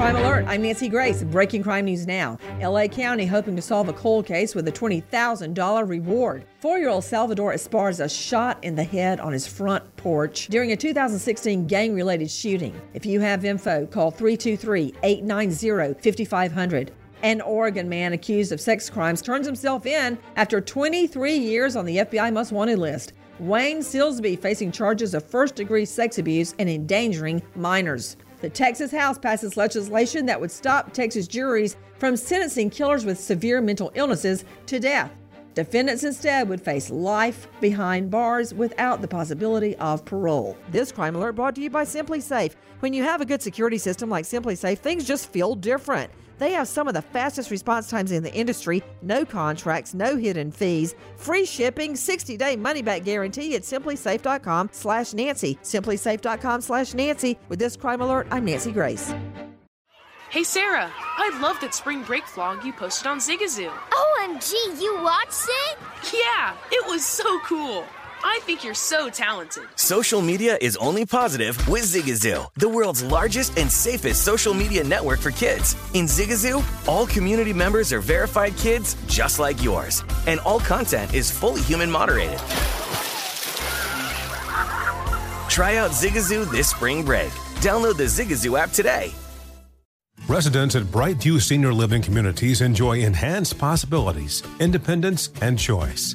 Crime Alert, I'm Nancy Grace. Breaking crime news now. LA County hoping to solve a cold case with a $20,000 reward. Four year old Salvador Esparza shot in the head on his front porch during a 2016 gang related shooting. If you have info, call 323 890 5500. An Oregon man accused of sex crimes turns himself in after 23 years on the FBI most wanted list. Wayne Silsby facing charges of first degree sex abuse and endangering minors. The Texas House passes legislation that would stop Texas juries from sentencing killers with severe mental illnesses to death. Defendants instead would face life behind bars without the possibility of parole. This crime alert brought to you by SimpliSafe. When you have a good security system like SimpliSafe, things just feel different. They have some of the fastest response times in the industry, no contracts, no hidden fees, free shipping, 60-day money-back guarantee at simplisafe.com slash Nancy. Simplisafe.com slash Nancy. With this crime alert, I'm Nancy Grace. Hey Sarah, I love that spring break vlog you posted on Zigazoo. OMG, you watched it? Yeah, it was so cool. I think you're so talented. Social media is only positive with Zigazoo, the world's largest and safest social media network for kids. In Zigazoo, all community members are verified kids just like yours, and all content is fully human moderated. Try out Zigazoo this spring break. Download the Zigazoo app today. Residents at Brightview Senior Living Communities enjoy enhanced possibilities, independence, and choice.